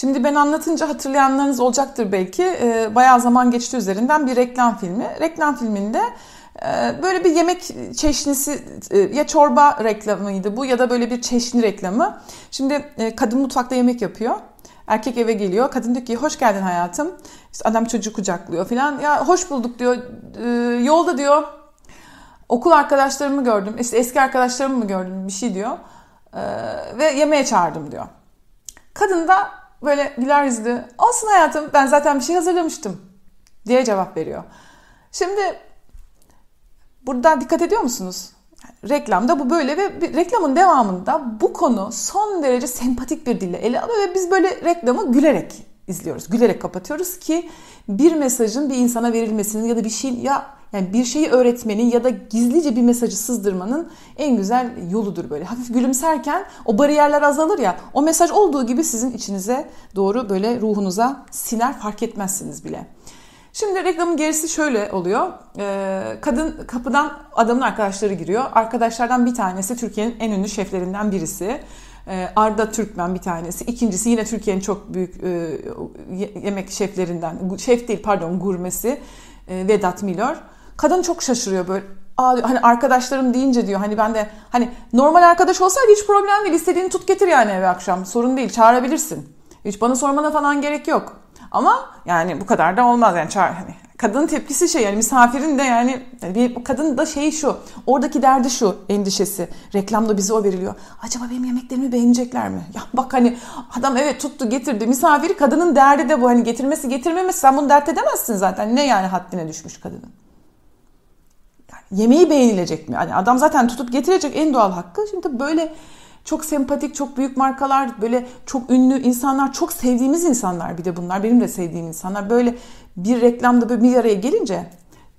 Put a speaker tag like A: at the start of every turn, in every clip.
A: Şimdi ben anlatınca hatırlayanlarınız olacaktır belki. E, bayağı zaman geçti üzerinden bir reklam filmi. Reklam filminde e, böyle bir yemek çeşnisi e, ya çorba reklamıydı bu ya da böyle bir çeşni reklamı. Şimdi e, kadın mutfakta yemek yapıyor. Erkek eve geliyor. Kadın diyor ki hoş geldin hayatım. İşte adam çocuğu kucaklıyor falan. Ya hoş bulduk diyor. E, yolda diyor okul arkadaşlarımı gördüm. İşte eski arkadaşlarımı mı gördüm bir şey diyor. E, ve yemeğe çağırdım diyor. Kadın da böyle güler yüzlü olsun hayatım ben zaten bir şey hazırlamıştım diye cevap veriyor. Şimdi burada dikkat ediyor musunuz? Reklamda bu böyle ve reklamın devamında bu konu son derece sempatik bir dille ele alıyor ve biz böyle reklamı gülerek izliyoruz. Gülerek kapatıyoruz ki bir mesajın bir insana verilmesinin ya da bir şey ya yani bir şeyi öğretmenin ya da gizlice bir mesajı sızdırmanın en güzel yoludur böyle. Hafif gülümserken o bariyerler azalır ya. O mesaj olduğu gibi sizin içinize doğru böyle ruhunuza siner fark etmezsiniz bile. Şimdi reklamın gerisi şöyle oluyor. Ee, kadın kapıdan adamın arkadaşları giriyor. Arkadaşlardan bir tanesi Türkiye'nin en ünlü şeflerinden birisi. Ee, Arda Türkmen bir tanesi. İkincisi yine Türkiye'nin çok büyük e, yemek şeflerinden. Şef değil pardon gurmesi e, Vedat Milor. Kadın çok şaşırıyor böyle. Aa, hani arkadaşlarım deyince diyor hani ben de hani normal arkadaş olsaydı hiç problem değil. İstediğini tut getir yani eve akşam. Sorun değil çağırabilirsin. Hiç bana sormana falan gerek yok. Ama yani bu kadar da olmaz yani çağır hani kadının tepkisi şey yani misafirin de yani bir kadın da şeyi şu oradaki derdi şu endişesi reklamda bize o veriliyor acaba benim yemeklerimi beğenecekler mi ya bak hani adam evet tuttu getirdi misafiri kadının derdi de bu hani getirmesi getirmemesi sen bunu dert edemezsin zaten ne yani haddine düşmüş kadının yemeği beğenilecek mi yani adam zaten tutup getirecek en doğal hakkı şimdi böyle çok sempatik, çok büyük markalar, böyle çok ünlü insanlar, çok sevdiğimiz insanlar bir de bunlar. Benim de sevdiğim insanlar. Böyle bir reklamda böyle bir araya gelince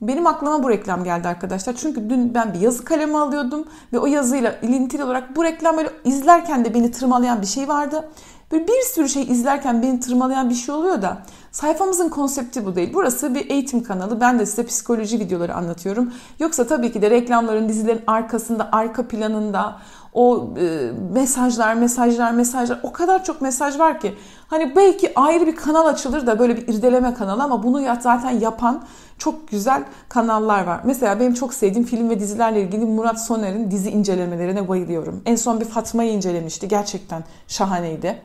A: benim aklıma bu reklam geldi arkadaşlar. Çünkü dün ben bir yazı kalemi alıyordum ve o yazıyla ilintili olarak bu reklam böyle izlerken de beni tırmalayan bir şey vardı. Böyle bir sürü şey izlerken beni tırmalayan bir şey oluyor da sayfamızın konsepti bu değil. Burası bir eğitim kanalı. Ben de size psikoloji videoları anlatıyorum. Yoksa tabii ki de reklamların, dizilerin arkasında, arka planında o e, mesajlar, mesajlar, mesajlar o kadar çok mesaj var ki hani belki ayrı bir kanal açılır da böyle bir irdeleme kanalı ama bunu zaten yapan çok güzel kanallar var. Mesela benim çok sevdiğim film ve dizilerle ilgili Murat Soner'in dizi incelemelerine bayılıyorum. En son bir Fatma'yı incelemişti. Gerçekten şahaneydi.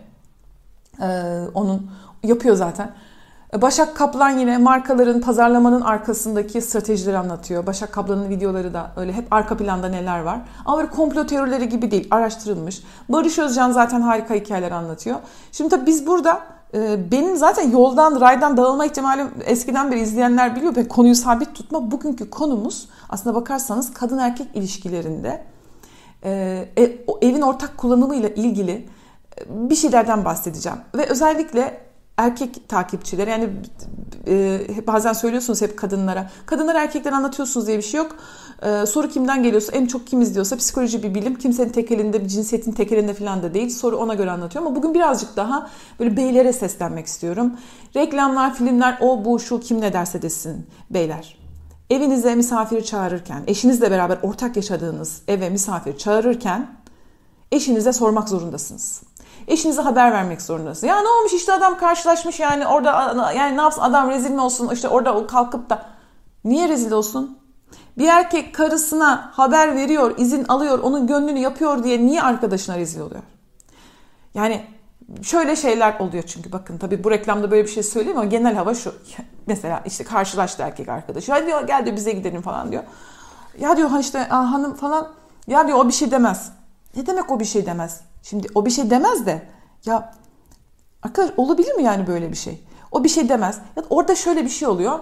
A: Ee, onun yapıyor zaten. Başak Kaplan yine markaların pazarlamanın arkasındaki stratejileri anlatıyor. Başak Kaplan'ın videoları da öyle hep arka planda neler var. Ama böyle komplo teorileri gibi değil, araştırılmış. Barış Özcan zaten harika hikayeler anlatıyor. Şimdi tabii biz burada e, benim zaten yoldan, raydan dağılma ihtimalim eskiden beri izleyenler biliyor. Ben konuyu sabit tutma. Bugünkü konumuz aslında bakarsanız kadın erkek ilişkilerinde e, e, evin ortak kullanımıyla ilgili bir şeylerden bahsedeceğim. Ve özellikle erkek takipçiler yani e, bazen söylüyorsunuz hep kadınlara kadınlar erkekler anlatıyorsunuz diye bir şey yok. E, soru kimden geliyorsa en çok kim izliyorsa psikoloji bir bilim kimsenin tek elinde bir cinsiyetin tek elinde falan da değil soru ona göre anlatıyor ama bugün birazcık daha böyle beylere seslenmek istiyorum. Reklamlar, filmler o bu şu kim ne derse desin beyler. Evinize misafir çağırırken, eşinizle beraber ortak yaşadığınız eve misafir çağırırken eşinize sormak zorundasınız. Eşinize haber vermek zorundasın. Ya ne olmuş işte adam karşılaşmış yani orada yani ne yapsın adam rezil mi olsun işte orada o kalkıp da niye rezil olsun? Bir erkek karısına haber veriyor, izin alıyor, onun gönlünü yapıyor diye niye arkadaşına rezil oluyor? Yani şöyle şeyler oluyor çünkü bakın tabii bu reklamda böyle bir şey söyleyeyim ama genel hava şu. Mesela işte karşılaştı erkek arkadaşı. Hadi diyor gel diyor bize gidelim falan diyor. Ya diyor işte hanım falan ya diyor o bir şey demez. Ne demek o bir şey demez? Şimdi o bir şey demez de ya arkadaş olabilir mi yani böyle bir şey? O bir şey demez. Ya orada şöyle bir şey oluyor.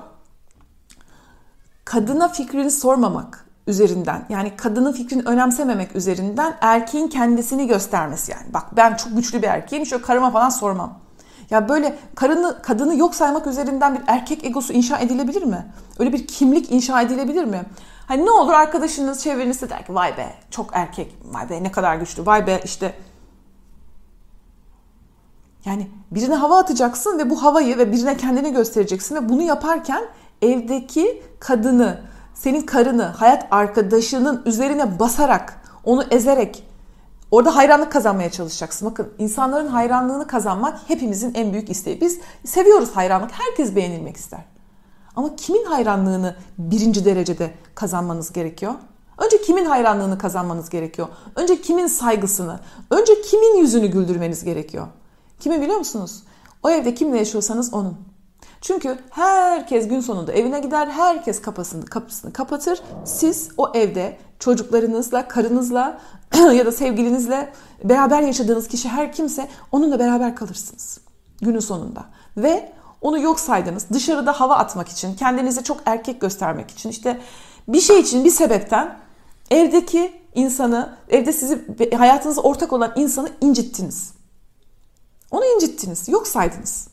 A: Kadına fikrini sormamak üzerinden yani kadının fikrini önemsememek üzerinden erkeğin kendisini göstermesi yani. Bak ben çok güçlü bir erkeğim şöyle karıma falan sormam. Ya böyle karını, kadını yok saymak üzerinden bir erkek egosu inşa edilebilir mi? Öyle bir kimlik inşa edilebilir mi? Hani ne olur arkadaşınız çevrenizde der ki vay be çok erkek, vay be ne kadar güçlü, vay be işte yani birine hava atacaksın ve bu havayı ve birine kendini göstereceksin ve bunu yaparken evdeki kadını, senin karını, hayat arkadaşının üzerine basarak, onu ezerek Orada hayranlık kazanmaya çalışacaksın. Bakın insanların hayranlığını kazanmak hepimizin en büyük isteği. Biz seviyoruz hayranlık. Herkes beğenilmek ister. Ama kimin hayranlığını birinci derecede kazanmanız gerekiyor? Önce kimin hayranlığını kazanmanız gerekiyor? Önce kimin saygısını? Önce kimin yüzünü güldürmeniz gerekiyor? Kimi biliyor musunuz? O evde kimle yaşıyorsanız onun. Çünkü herkes gün sonunda evine gider, herkes kapısını, kapısını kapatır. Siz o evde çocuklarınızla, karınızla ya da sevgilinizle beraber yaşadığınız kişi her kimse onunla beraber kalırsınız günün sonunda. Ve onu yok saydınız. Dışarıda hava atmak için, kendinizi çok erkek göstermek için, işte bir şey için, bir sebepten evdeki insanı, evde sizi hayatınızda ortak olan insanı incittiniz. Onu incittiniz, yok saydınız.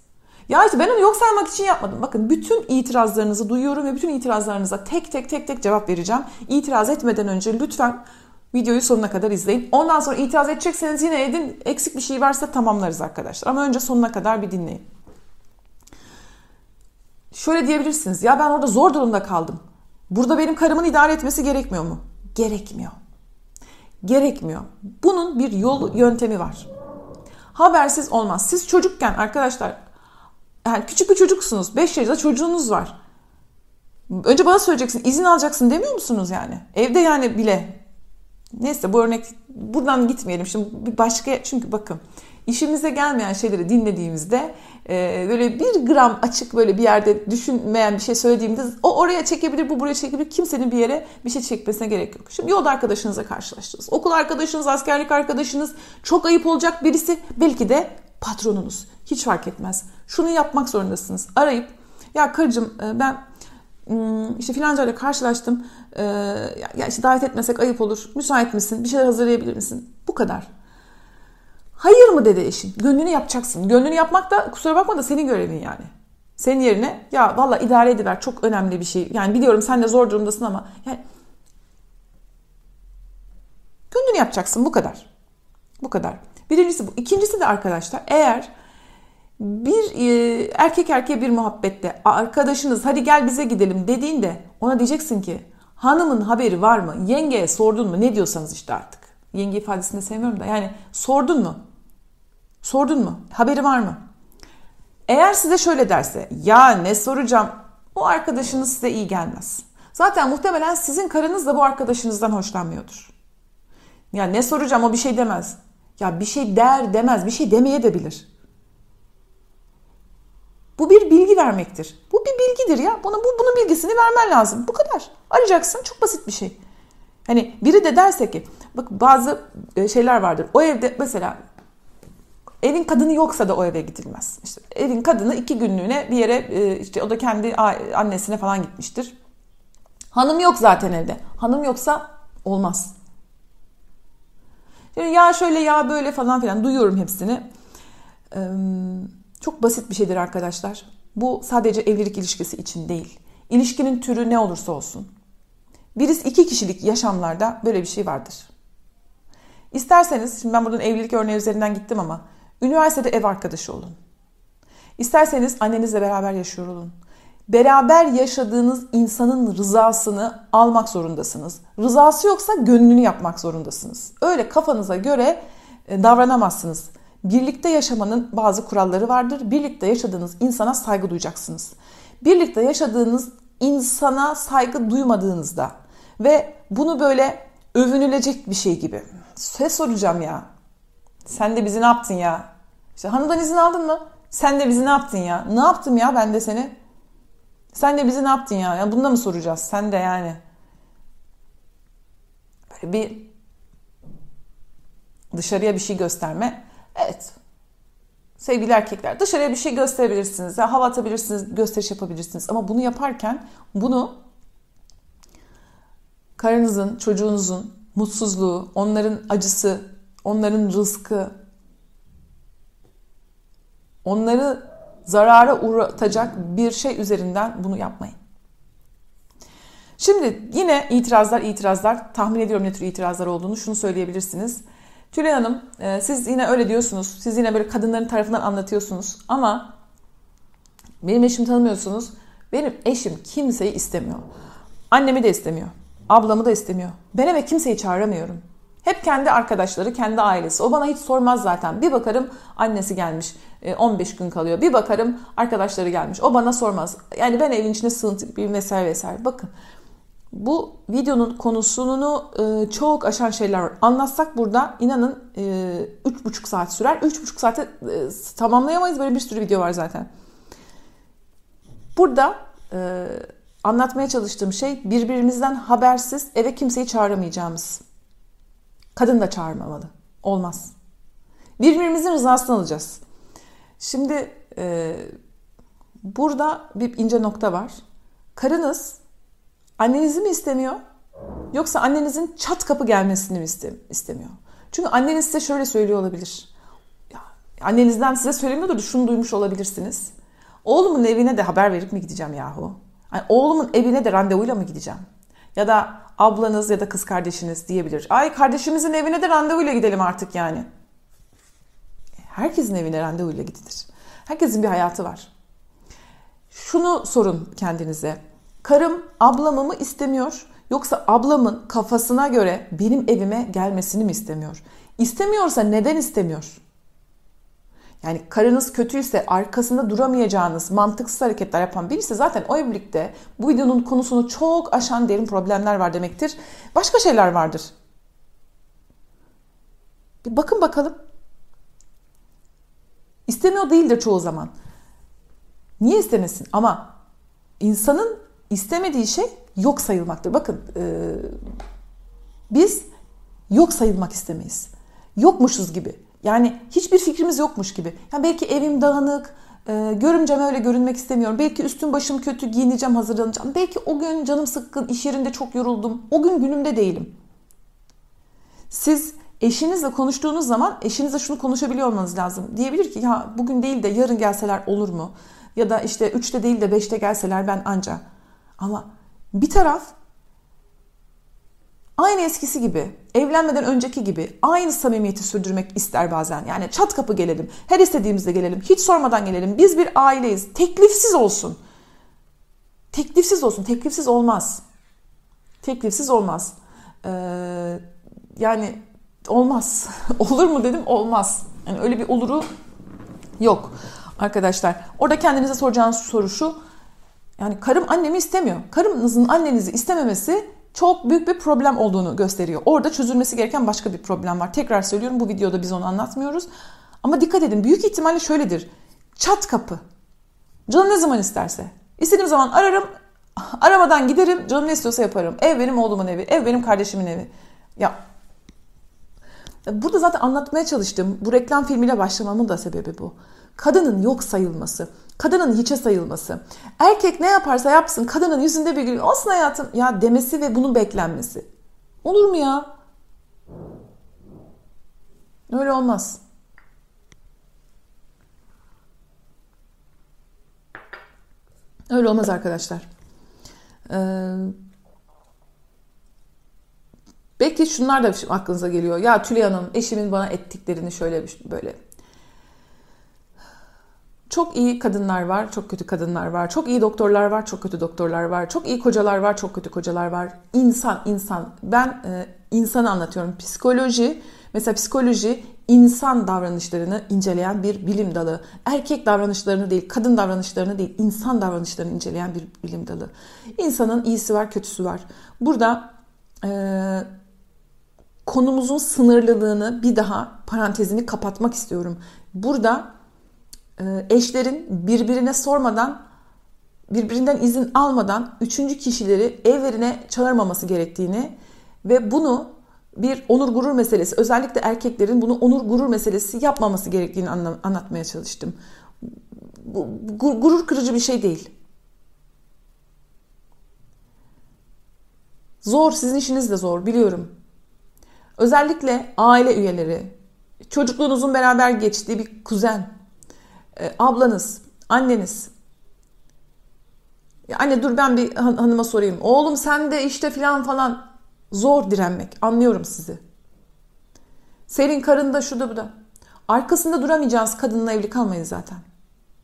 A: Ya işte ben onu yok saymak için yapmadım. Bakın bütün itirazlarınızı duyuyorum ve bütün itirazlarınıza tek tek tek tek cevap vereceğim. İtiraz etmeden önce lütfen videoyu sonuna kadar izleyin. Ondan sonra itiraz edecekseniz yine edin. Eksik bir şey varsa tamamlarız arkadaşlar. Ama önce sonuna kadar bir dinleyin. Şöyle diyebilirsiniz. Ya ben orada zor durumda kaldım. Burada benim karımın idare etmesi gerekmiyor mu? Gerekmiyor. Gerekmiyor. Bunun bir yol yöntemi var. Habersiz olmaz. Siz çocukken arkadaşlar yani küçük bir çocuksunuz. 5 yaşında çocuğunuz var. Önce bana söyleyeceksin, izin alacaksın demiyor musunuz yani? Evde yani bile. Neyse bu örnek buradan gitmeyelim. Şimdi başka çünkü bakın işimize gelmeyen şeyleri dinlediğimizde e, böyle bir gram açık böyle bir yerde düşünmeyen bir şey söylediğimde o oraya çekebilir, bu buraya çekebilir. Kimsenin bir yere bir şey çekmesine gerek yok. Şimdi yolda arkadaşınızla karşılaştınız. Okul arkadaşınız, askerlik arkadaşınız, çok ayıp olacak birisi belki de patronunuz. Hiç fark etmez. Şunu yapmak zorundasınız. Arayıp ya karıcığım e, ben işte filanca ile karşılaştım. E, ya işte davet etmesek ayıp olur. Müsait misin? Bir şeyler hazırlayabilir misin? Bu kadar. Hayır mı dedi eşin. Gönlünü yapacaksın. Gönlünü yapmak da kusura bakma da senin görevin yani. Senin yerine ya valla idare ediver çok önemli bir şey. Yani biliyorum sen de zor durumdasın ama yani gönlünü yapacaksın bu kadar. Bu kadar. Birincisi bu. İkincisi de arkadaşlar eğer bir e, erkek erkeğe bir muhabbette arkadaşınız hadi gel bize gidelim dediğinde ona diyeceksin ki hanımın haberi var mı? Yengeye sordun mu? Ne diyorsanız işte artık. Yenge ifadesini sevmiyorum da yani sordun mu? Sordun mu? Haberi var mı? Eğer size şöyle derse ya ne soracağım o arkadaşınız size iyi gelmez. Zaten muhtemelen sizin karınız da bu arkadaşınızdan hoşlanmıyordur. Ya ne soracağım o bir şey demez. Ya bir şey der demez bir şey demeye de bilir. Bu bir bilgi vermektir. Bu bir bilgidir ya. Buna bu bunun bilgisini vermen lazım. Bu kadar. Arayacaksın. Çok basit bir şey. Hani biri de derse ki bak bazı e, şeyler vardır. O evde mesela evin kadını yoksa da o eve gidilmez. İşte evin kadını iki günlüğüne bir yere e, işte o da kendi annesine falan gitmiştir. Hanım yok zaten evde. Hanım yoksa olmaz. Yani ya şöyle ya böyle falan filan duyuyorum hepsini. Çok basit bir şeydir arkadaşlar. Bu sadece evlilik ilişkisi için değil. İlişkinin türü ne olursa olsun. Birisi iki kişilik yaşamlarda böyle bir şey vardır. İsterseniz, şimdi ben buradan evlilik örneği üzerinden gittim ama üniversitede ev arkadaşı olun. İsterseniz annenizle beraber yaşıyor olun. Beraber yaşadığınız insanın rızasını almak zorundasınız. Rızası yoksa gönlünü yapmak zorundasınız. Öyle kafanıza göre e, davranamazsınız. Birlikte yaşamanın bazı kuralları vardır. Birlikte yaşadığınız insana saygı duyacaksınız. Birlikte yaşadığınız insana saygı duymadığınızda ve bunu böyle övünülecek bir şey gibi. Söz soracağım ya. Sen de bizi ne yaptın ya? İşte hanımdan izin aldın mı? Sen de bizi ne yaptın ya? Ne yaptım ya ben de seni? Sen de bizi ne yaptın ya? Yani bunu da mı soracağız? Sen de yani. Böyle bir dışarıya bir şey gösterme. Evet. Sevgili erkekler dışarıya bir şey gösterebilirsiniz. Ya hava atabilirsiniz, gösteriş yapabilirsiniz. Ama bunu yaparken bunu karınızın, çocuğunuzun mutsuzluğu, onların acısı, onların rızkı, onları zarara uğratacak bir şey üzerinden bunu yapmayın. Şimdi yine itirazlar itirazlar tahmin ediyorum ne tür itirazlar olduğunu şunu söyleyebilirsiniz. Tülay Hanım e, siz yine öyle diyorsunuz. Siz yine böyle kadınların tarafından anlatıyorsunuz. Ama benim eşimi tanımıyorsunuz. Benim eşim kimseyi istemiyor. Annemi de istemiyor. Ablamı da istemiyor. Ben eve kimseyi çağıramıyorum. Hep kendi arkadaşları, kendi ailesi. O bana hiç sormaz zaten. Bir bakarım annesi gelmiş 15 e, gün kalıyor. Bir bakarım arkadaşları gelmiş. O bana sormaz. Yani ben evin içine sığıntı bir vesaire vesaire. Bakın bu videonun konusunu e, çok aşan şeyler var. Anlatsak burada inanın e, 3,5 saat sürer. 3,5 saate tamamlayamayız. Böyle bir sürü video var zaten. Burada e, anlatmaya çalıştığım şey birbirimizden habersiz eve kimseyi çağıramayacağımız. Kadın da çağırmamalı. Olmaz. Birbirimizin rızasını alacağız. Şimdi e, burada bir ince nokta var. Karınız annenizi mi istemiyor? Yoksa annenizin çat kapı gelmesini mi istemiyor? Çünkü anneniz size şöyle söylüyor olabilir. Ya, annenizden size söylemiyordur da şunu duymuş olabilirsiniz. Oğlumun evine de haber verip mi gideceğim yahu? Yani oğlumun evine de randevuyla mı gideceğim? Ya da ablanız ya da kız kardeşiniz diyebilir. Ay kardeşimizin evine de randevuyla gidelim artık yani. Herkesin evine randevuyla gidilir. Herkesin bir hayatı var. Şunu sorun kendinize. Karım ablamı mı istemiyor yoksa ablamın kafasına göre benim evime gelmesini mi istemiyor? İstemiyorsa neden istemiyor? Yani karınız kötüyse arkasında duramayacağınız mantıksız hareketler yapan birisi zaten o evlilikte bu videonun konusunu çok aşan derin problemler var demektir. Başka şeyler vardır. Bir bakın bakalım. İstemiyor değildir çoğu zaman. Niye istemesin? Ama insanın istemediği şey yok sayılmaktır. Bakın e, biz yok sayılmak istemeyiz. Yokmuşuz gibi. Yani hiçbir fikrimiz yokmuş gibi. Yani belki evim dağınık, e, görümcem öyle görünmek istemiyorum. Belki üstüm başım kötü, giyineceğim, hazırlanacağım. Belki o gün canım sıkkın, iş yerinde çok yoruldum. O gün günümde değilim. Siz eşinizle konuştuğunuz zaman eşinizle şunu konuşabiliyor olmanız lazım. Diyebilir ki ya bugün değil de yarın gelseler olur mu? Ya da işte 3'te değil de 5'te gelseler ben anca. Ama bir taraf aynı eskisi gibi, evlenmeden önceki gibi aynı samimiyeti sürdürmek ister bazen. Yani çat kapı gelelim, her istediğimizde gelelim, hiç sormadan gelelim. Biz bir aileyiz. Teklifsiz olsun. Teklifsiz olsun. Teklifsiz olmaz. Teklifsiz olmaz. Ee, yani olmaz. Olur mu dedim olmaz. Yani öyle bir oluru yok arkadaşlar. Orada kendinize soracağınız soru şu. Yani karım annemi istemiyor. Karımınızın annenizi istememesi çok büyük bir problem olduğunu gösteriyor. Orada çözülmesi gereken başka bir problem var. Tekrar söylüyorum bu videoda biz onu anlatmıyoruz. Ama dikkat edin büyük ihtimalle şöyledir. Çat kapı. Canım ne zaman isterse. İstediğim zaman ararım. Aramadan giderim. Canım ne istiyorsa yaparım. Ev benim oğlumun evi. Ev benim kardeşimin evi. Ya Burada zaten anlatmaya çalıştığım bu reklam filmiyle başlamamın da sebebi bu. Kadının yok sayılması, kadının hiçe sayılması. Erkek ne yaparsa yapsın kadının yüzünde bir gül olsun hayatım ya demesi ve bunun beklenmesi. Olur mu ya? Öyle olmaz. Öyle olmaz arkadaşlar. Ee, Belki şunlar da aklınıza geliyor. Ya Tülay Hanım eşimin bana ettiklerini şöyle böyle. Çok iyi kadınlar var, çok kötü kadınlar var. Çok iyi doktorlar var, çok kötü doktorlar var. Çok iyi kocalar var, çok kötü kocalar var. İnsan, insan. Ben e, insanı anlatıyorum. Psikoloji, mesela psikoloji insan davranışlarını inceleyen bir bilim dalı. Erkek davranışlarını değil, kadın davranışlarını değil, insan davranışlarını inceleyen bir bilim dalı. İnsanın iyisi var, kötüsü var. Burada e, konumuzun sınırlılığını bir daha parantezini kapatmak istiyorum. Burada eşlerin birbirine sormadan, birbirinden izin almadan üçüncü kişileri evlerine çağırmaması gerektiğini ve bunu bir onur gurur meselesi, özellikle erkeklerin bunu onur gurur meselesi yapmaması gerektiğini anlatmaya çalıştım. Bu gurur kırıcı bir şey değil. Zor, sizin işiniz de zor biliyorum. Özellikle aile üyeleri, çocukluğunuzun beraber geçtiği bir kuzen, e, ablanız, anneniz. Ya anne dur ben bir hanıma sorayım. Oğlum sen de işte filan falan. Zor direnmek. Anlıyorum sizi. Senin karında şurada bu da. Arkasında duramayacağınız kadınla evli kalmayın zaten.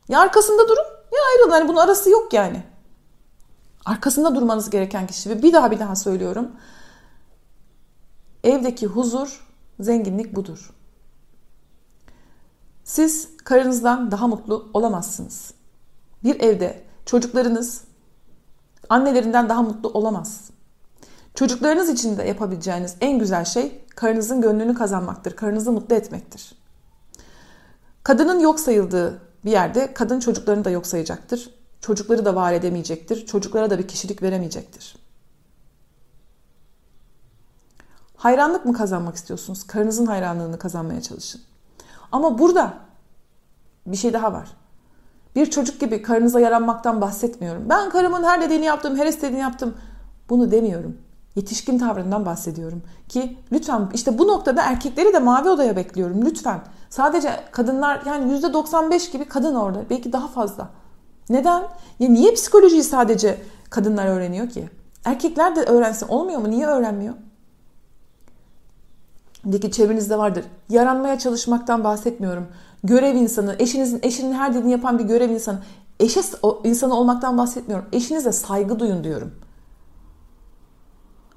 A: Ya arkasında durun ya ayrılın. Hani bunun arası yok yani. Arkasında durmanız gereken kişi. Ve bir daha bir daha söylüyorum Evdeki huzur, zenginlik budur. Siz karınızdan daha mutlu olamazsınız. Bir evde çocuklarınız annelerinden daha mutlu olamaz. Çocuklarınız için de yapabileceğiniz en güzel şey karınızın gönlünü kazanmaktır. Karınızı mutlu etmektir. Kadının yok sayıldığı bir yerde kadın çocuklarını da yok sayacaktır. Çocukları da var edemeyecektir. Çocuklara da bir kişilik veremeyecektir. Hayranlık mı kazanmak istiyorsunuz? Karınızın hayranlığını kazanmaya çalışın. Ama burada bir şey daha var. Bir çocuk gibi karınıza yaranmaktan bahsetmiyorum. Ben karımın her dediğini yaptım, her istediğini yaptım. Bunu demiyorum. Yetişkin tavrından bahsediyorum. Ki lütfen işte bu noktada erkekleri de mavi odaya bekliyorum. Lütfen. Sadece kadınlar yani %95 gibi kadın orada. Belki daha fazla. Neden? Ya niye psikolojiyi sadece kadınlar öğreniyor ki? Erkekler de öğrensin. Olmuyor mu? Niye öğrenmiyor? Deki çevrenizde vardır. Yaranmaya çalışmaktan bahsetmiyorum. Görev insanı, eşinizin eşinin her dediğini yapan bir görev insanı. Eşe insanı olmaktan bahsetmiyorum. Eşinize saygı duyun diyorum.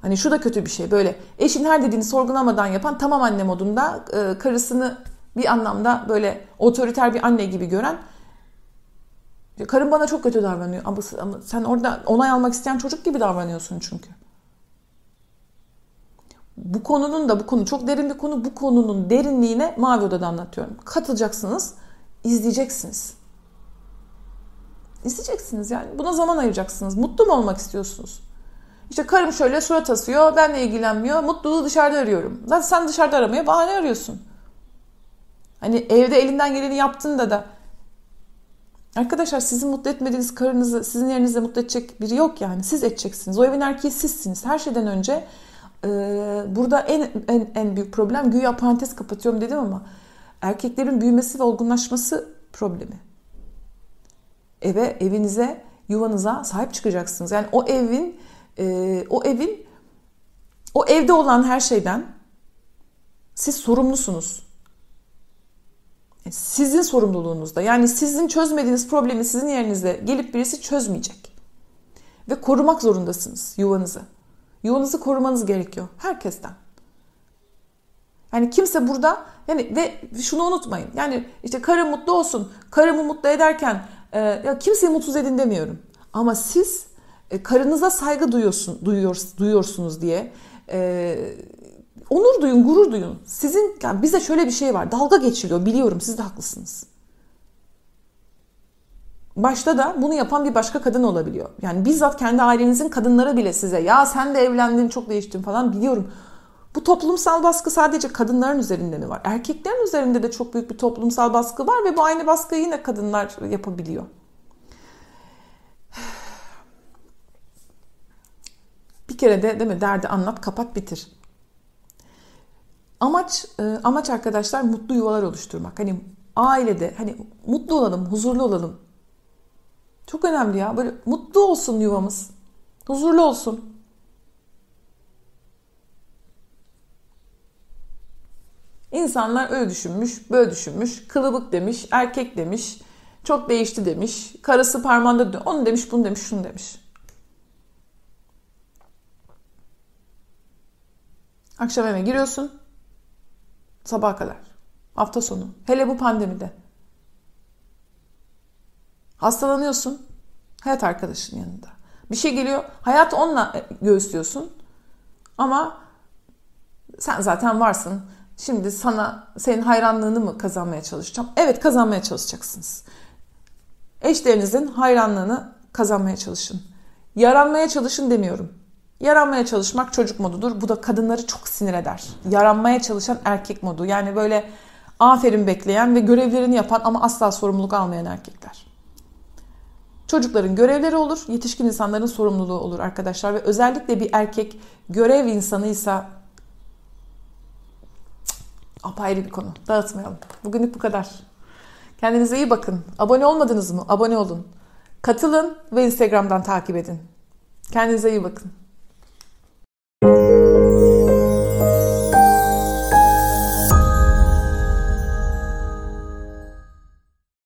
A: Hani şu da kötü bir şey. Böyle eşin her dediğini sorgulamadan yapan tamam anne modunda e, karısını bir anlamda böyle otoriter bir anne gibi gören karım bana çok kötü davranıyor ama, ama sen orada onay almak isteyen çocuk gibi davranıyorsun çünkü. Bu konunun da bu konu çok derin bir konu. Bu konunun derinliğine Mavi Oda'da anlatıyorum. Katılacaksınız, izleyeceksiniz. İzleyeceksiniz yani. Buna zaman ayıracaksınız. Mutlu mu olmak istiyorsunuz? İşte karım şöyle surat asıyor, benle ilgilenmiyor. Mutluluğu dışarıda arıyorum. Zaten sen dışarıda aramaya bahane arıyorsun. Hani evde elinden geleni yaptığında da Arkadaşlar sizin mutlu etmediğiniz karınızı sizin yerinizde mutlu edecek biri yok yani. Siz edeceksiniz. O evin erkeği sizsiniz. Her şeyden önce e, burada en, en, en büyük problem güya parantez kapatıyorum dedim ama erkeklerin büyümesi ve olgunlaşması problemi. Eve, evinize, yuvanıza sahip çıkacaksınız. Yani o evin e, o evin o evde olan her şeyden siz sorumlusunuz. Sizin sorumluluğunuzda. Yani sizin çözmediğiniz problemi sizin yerinize gelip birisi çözmeyecek. Ve korumak zorundasınız yuvanızı. Yuvanızı korumanız gerekiyor herkesten. Yani kimse burada yani ve şunu unutmayın. Yani işte karım mutlu olsun. Karımı mutlu ederken e, ya kimseyi mutsuz edin demiyorum. Ama siz e, karınıza saygı duyuyorsun, duyuyor, duyuyorsunuz diye e, onur duyun, gurur duyun. Sizin yani bize şöyle bir şey var. Dalga geçiliyor. Biliyorum siz de haklısınız. Başta da bunu yapan bir başka kadın olabiliyor. Yani bizzat kendi ailenizin kadınları bile size ya sen de evlendin çok değiştin falan biliyorum. Bu toplumsal baskı sadece kadınların üzerinde mi var? Erkeklerin üzerinde de çok büyük bir toplumsal baskı var ve bu aynı baskıyı yine kadınlar yapabiliyor. Bir kere de değil mi derdi anlat kapat bitir. Amaç e, amaç arkadaşlar mutlu yuvalar oluşturmak. Hani ailede hani mutlu olalım, huzurlu olalım. Çok önemli ya. Böyle mutlu olsun yuvamız. Huzurlu olsun. İnsanlar öyle düşünmüş, böyle düşünmüş, kılıbık demiş, erkek demiş, çok değişti demiş, karısı parmağında onu demiş, bunu demiş, şunu demiş. Akşam eve giriyorsun. Sabaha kadar. Hafta sonu. Hele bu pandemide. Hastalanıyorsun. Hayat arkadaşın yanında. Bir şey geliyor. Hayat onunla göğüslüyorsun. Ama sen zaten varsın. Şimdi sana senin hayranlığını mı kazanmaya çalışacağım? Evet kazanmaya çalışacaksınız. Eşlerinizin hayranlığını kazanmaya çalışın. Yaranmaya çalışın demiyorum. Yaranmaya çalışmak çocuk modudur. Bu da kadınları çok sinir eder. Yaranmaya çalışan erkek modu. Yani böyle aferin bekleyen ve görevlerini yapan ama asla sorumluluk almayan erkekler. Çocukların görevleri olur, yetişkin insanların sorumluluğu olur arkadaşlar ve özellikle bir erkek görev insanıysa apayrı bir konu. Dağıtmayalım. Bugünlük bu kadar. Kendinize iyi bakın. Abone olmadınız mı? Abone olun. Katılın ve Instagram'dan takip edin. Kendinize iyi bakın.